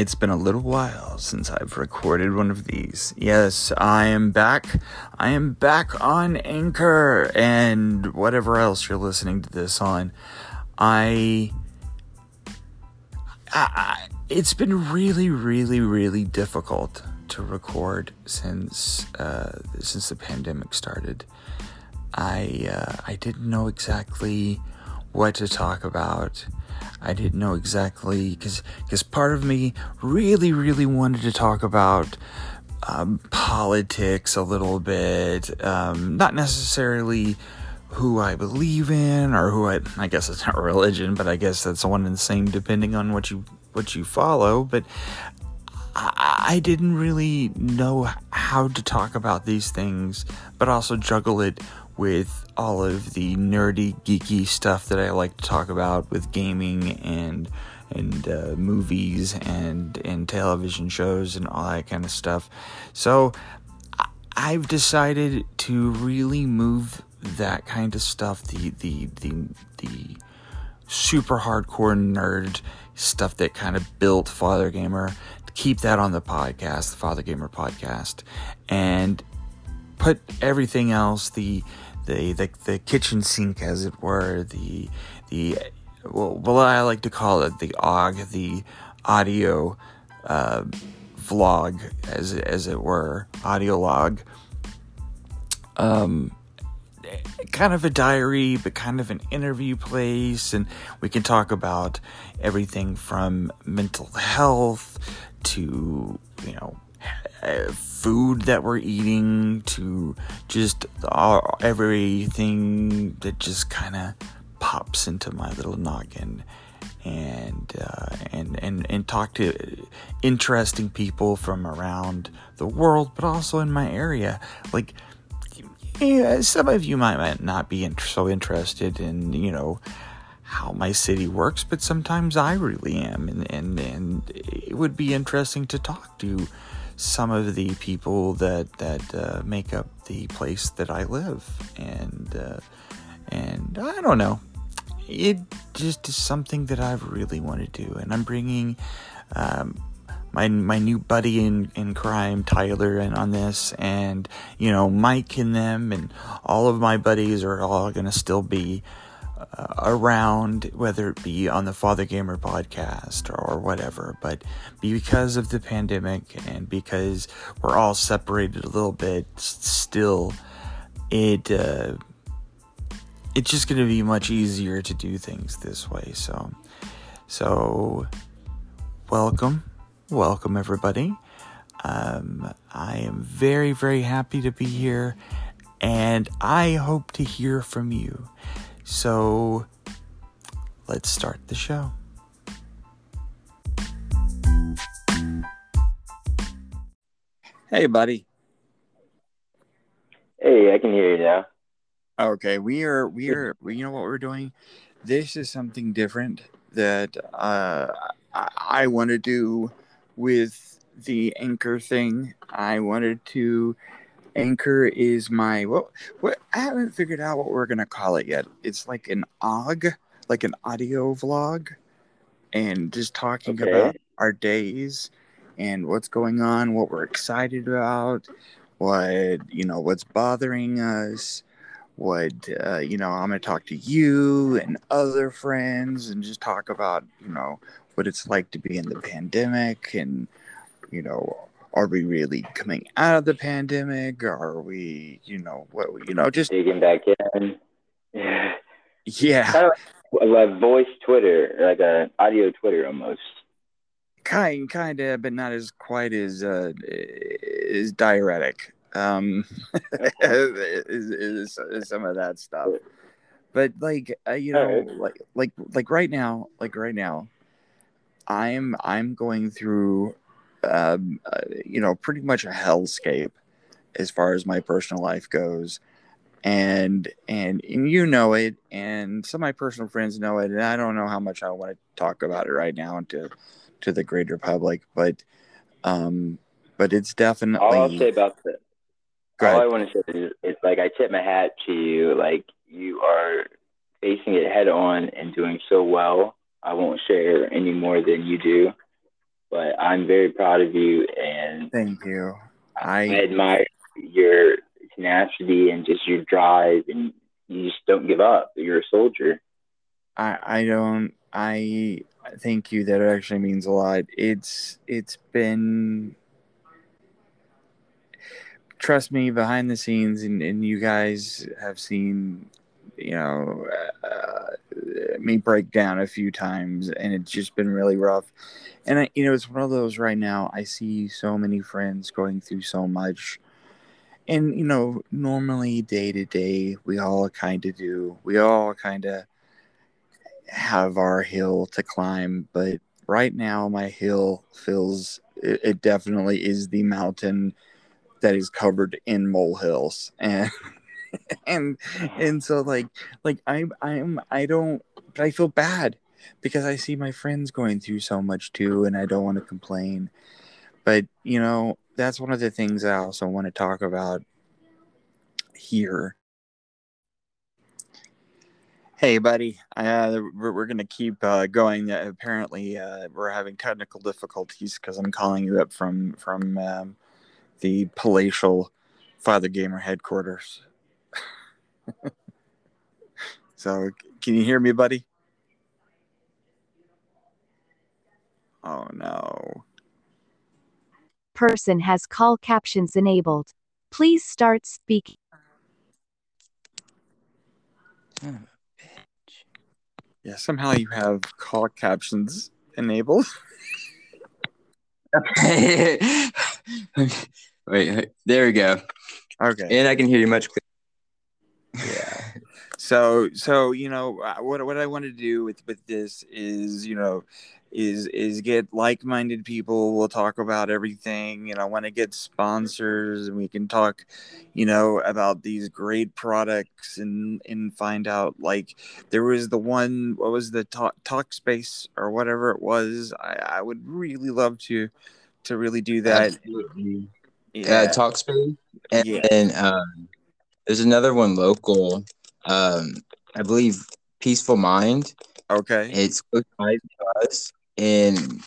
It's been a little while since I've recorded one of these. Yes, I am back. I am back on Anchor and whatever else you're listening to this on. I, I, it's been really, really, really difficult to record since uh, since the pandemic started. I uh, I didn't know exactly what to talk about. I didn't know exactly because because part of me really really wanted to talk about um, politics a little bit, um, not necessarily who I believe in or who I I guess it's not religion, but I guess that's one and the same depending on what you what you follow. But I, I didn't really know how to talk about these things, but also juggle it with all of the nerdy, geeky stuff that I like to talk about with gaming and and uh, movies and and television shows and all that kind of stuff. So I've decided to really move that kind of stuff, the the the the super hardcore nerd stuff that kind of built Father Gamer, to keep that on the podcast, the Father Gamer podcast, and put everything else the the, the the kitchen sink, as it were, the the well, well, I like to call it the aug, the audio uh, vlog, as as it were, audio log. Um, kind of a diary, but kind of an interview place, and we can talk about everything from mental health to you know food that we're eating to just all, everything that just kind of pops into my little noggin and uh, and and and talk to interesting people from around the world, but also in my area. Like, yeah, some of you might not be so interested in you know how my city works, but sometimes I really am, and and and it would be interesting to talk to some of the people that that uh, make up the place that I live, and uh, and I don't know, it just is something that I really want to do, and I'm bringing. Um, my my new buddy in, in crime, Tyler, and on this, and you know Mike and them, and all of my buddies are all gonna still be uh, around, whether it be on the Father Gamer podcast or, whatever. But because of the pandemic and because we're all separated a little bit still, it uh, it's just going to be much easier to do things this way. So, so welcome, welcome everybody. Um, I am very, very happy to be here, and I hope to hear from you. So let's start the show. Hey, buddy. Hey, I can hear you now. Okay, we are we are you know what we're doing? This is something different that uh, I, I want to do with the anchor thing. I wanted to Anchor is my what what I haven't figured out what we're gonna call it yet. It's like an aug, like an audio vlog, and just talking okay. about our days and what's going on, what we're excited about, what you know, what's bothering us, what uh, you know. I'm gonna talk to you and other friends and just talk about you know what it's like to be in the pandemic and you know are we really coming out of the pandemic? Are we, you know, what, you know, just digging back in? Yeah. Yeah. Kind of like voice Twitter, like a audio Twitter almost. Kind, kind of, but not as quite as uh, as diuretic. Um, is, is, is some of that stuff. But like, uh, you know, like, like, like right now, like right now, I'm I'm going through um, uh, you know, pretty much a hellscape as far as my personal life goes. And, and and you know it, and some of my personal friends know it, and I don't know how much I want to talk about it right now to to the greater public, but um, but it's definitely. All I'll say about that. All I want to say is, it's like I tip my hat to you. Like you are facing it head on and doing so well. I won't share any more than you do but I'm very proud of you and thank you. I, I admire your tenacity and just your drive and you just don't give up. You're a soldier. I I don't I thank you. That actually means a lot. It's it's been trust me behind the scenes and, and you guys have seen you know uh, me break down a few times and it's just been really rough. And I, you know it's one of those right now i see so many friends going through so much. And you know normally day to day we all kind of do. We all kind of have our hill to climb but right now my hill feels it, it definitely is the mountain that is covered in molehills. And and and so like like i'm i'm i don't but i feel bad because i see my friends going through so much too and i don't want to complain but you know that's one of the things i also want to talk about here Hey, buddy. Uh, we're, we're going to keep uh, going. Uh, apparently, uh, we're having technical difficulties because I'm calling you up from from um, the palatial Father Gamer headquarters. so, can you hear me, buddy? Oh no. Person has call captions enabled. Please start speaking. Yeah, somehow you have call captions enabled. wait, wait, there we go. Okay. And I can hear you much clearer. Yeah. So, so you know, what what I want to do with with this is, you know, is is get like-minded people we'll talk about everything and i want to get sponsors and we can talk you know about these great products and and find out like there was the one what was the talk, Talkspace or whatever it was i i would really love to to really do that Absolutely. yeah uh, Talkspace and, yeah. and um there's another one local um i believe peaceful mind Okay. It's close to us and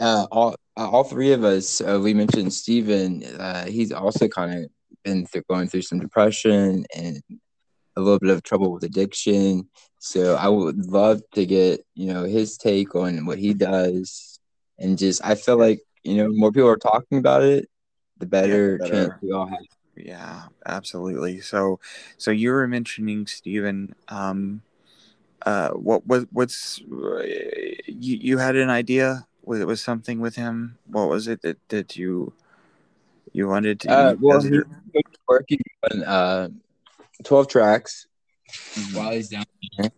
uh, all uh, all three of us, uh, we mentioned Steven, uh, he's also kind of been through, going through some depression and a little bit of trouble with addiction. So I would love to get you know his take on what he does, and just I feel like you know more people are talking about it, the better, yeah, better. chance we all have. Yeah, absolutely. So, so you were mentioning Stephen. Um, uh, what what what's uh, you you had an idea? Was it was something with him? What was it that that you you wanted to? Uh, well, he's working on uh, twelve tracks mm-hmm. while he's down here,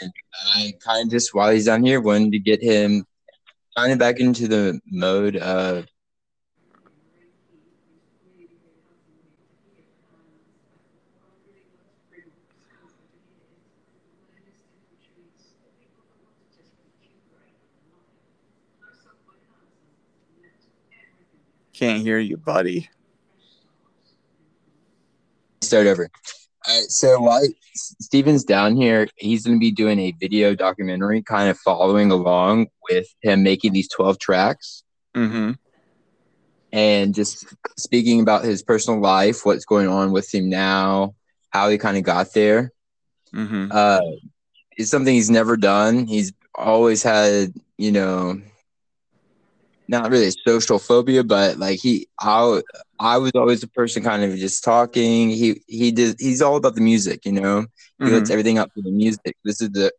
and I kind of just while he's down here wanted to get him kind of back into the mode of Can't hear you, buddy. Start over. All right, so while Steven's down here, he's going to be doing a video documentary, kind of following along with him making these twelve tracks, mm-hmm. and just speaking about his personal life, what's going on with him now, how he kind of got there. Mm-hmm. Uh, it's something he's never done. He's always had, you know, not really social phobia, but like he, I, I was always a person kind of just talking. He, he did, he's all about the music, you know, he mm-hmm. lets everything up for the music. This is the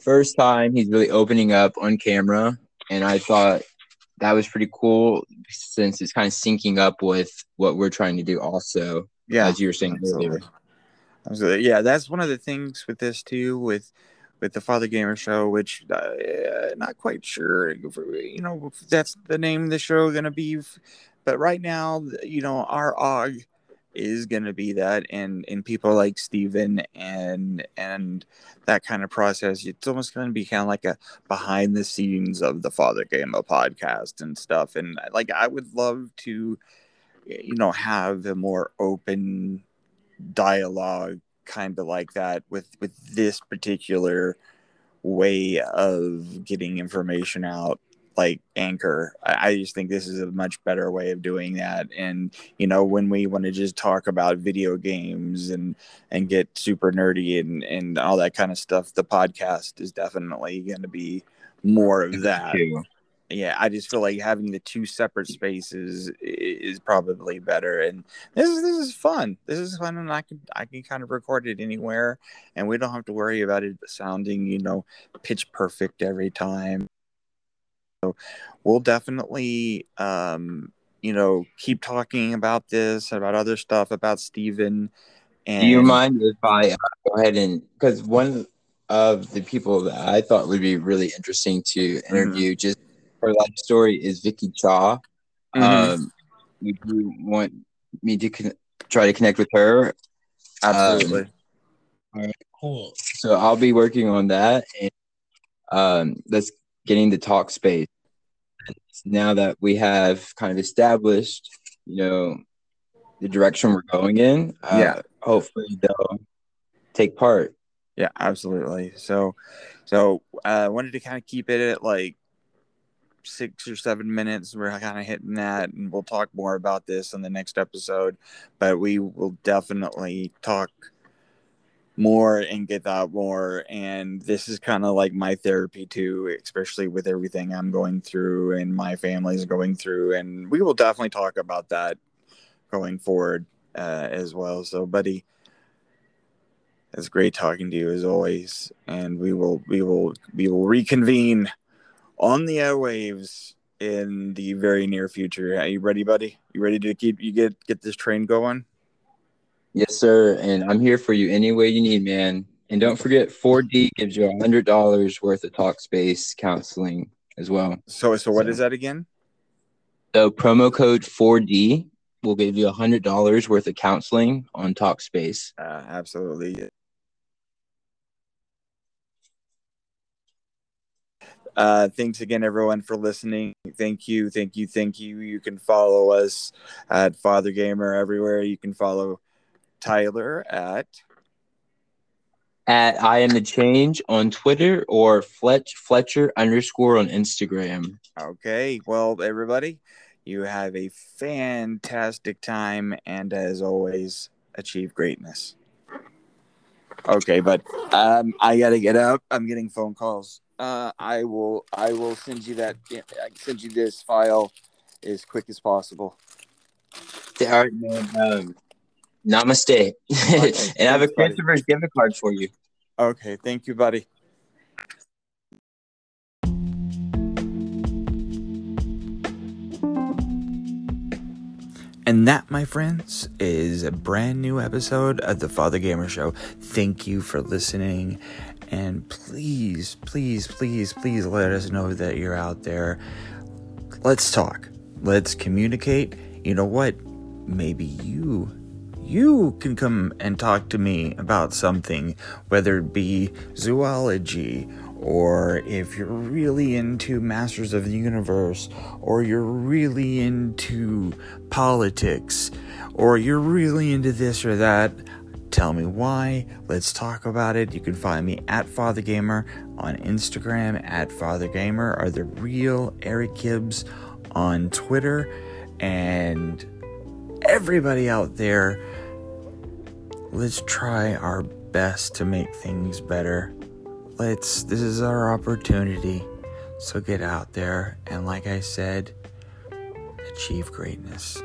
first time he's really opening up on camera. And I thought that was pretty cool since it's kind of syncing up with what we're trying to do also. Yeah. As you were saying absolutely. earlier. Absolutely. Yeah. That's one of the things with this too, with, with the Father Gamer Show, which uh, not quite sure, you know, that's the name of the show going to be. But right now, you know, our aug is going to be that, and and people like Steven and and that kind of process. It's almost going to be kind of like a behind the scenes of the Father Gamer podcast and stuff. And like, I would love to, you know, have a more open dialogue kind of like that with with this particular way of getting information out like Anchor. I, just think this is a much better way of doing that. And you know, when we want to just talk about video games and and get super nerdy and and all that kind of stuff, the podcast is definitely going to be more of that. Yeah, I just feel like having the two separate spaces is probably better, and this is this is fun. This is fun, and I can I can kind of record it anywhere, and we don't have to worry about it sounding you know pitch perfect every time. So we'll definitely um, you know keep talking about this, about other stuff, about Steven. And Do you mind if I uh, go ahead and because one of the people that I thought would be really interesting to interview just her life story is Vicky Chaw. Mhm. Um, would you want me to con- try to connect with her? Absolutely. All right, cool. So I'll be working on that, and um, that's getting the Talkspace. Now that we have kind of established, you know, the direction we're going in, uh, Yeah. hopefully they'll take part. Yeah, absolutely. So, so I uh, wanted to kind of keep it at like six or seven minutes. We're kind of hitting that, and we'll talk more about this in the next episode. But we will definitely talk more and get out more. And this is kind of like my therapy too, especially with everything I'm going through and my family's going through. And we will definitely talk about that going forward uh, as well. So, buddy. It's great talking to you as always, and we will we will we will reconvene on the airwaves in the very near future. Are you ready, buddy? You ready to keep you get get this train going? Yes, sir. And I'm here for you any way you need, man. And don't forget, 4D gives you a hundred dollars worth of Talkspace counseling as well. So so what So- is that again? So promo code 4D will give you a hundred dollars worth of counseling on Talkspace. Uh, absolutely. Uh, thanks again, everyone, for listening. Thank you, thank you, thank you. You can follow us at Father Gamer everywhere. You can follow Tyler at At I am the change on Twitter or Fletch Fletcher underscore on Instagram. Okay, well, everybody, you have a fantastic time, and as always, achieve greatness. Okay, but um, I gotta get up. I'm getting phone calls. Uh, I will. I will send you that. I send you this file as quick as possible. All right, man. Um, namaste. and I have a thanks, buddy. Christopher's gift card for you. Okay, thank you, buddy. And that, my friends, is a brand new episode of the Father Gamer Show. Thank you for listening. And please, please, please, please let us know that you're out there. Let's talk. Let's communicate. You know what? Maybe you you can come and talk to me about something, whether it be zoology, or if you're really into Masters of the Universe, or you're really into politics, or you're really into this or that. Tell me why. Let's talk about it. You can find me at Father Gamer on Instagram, at Father Gamer, or the real Eric Gibbs on Twitter, and everybody out there let's try our best to make things better. Let's this is our opportunity. So get out there and like I said, achieve greatness.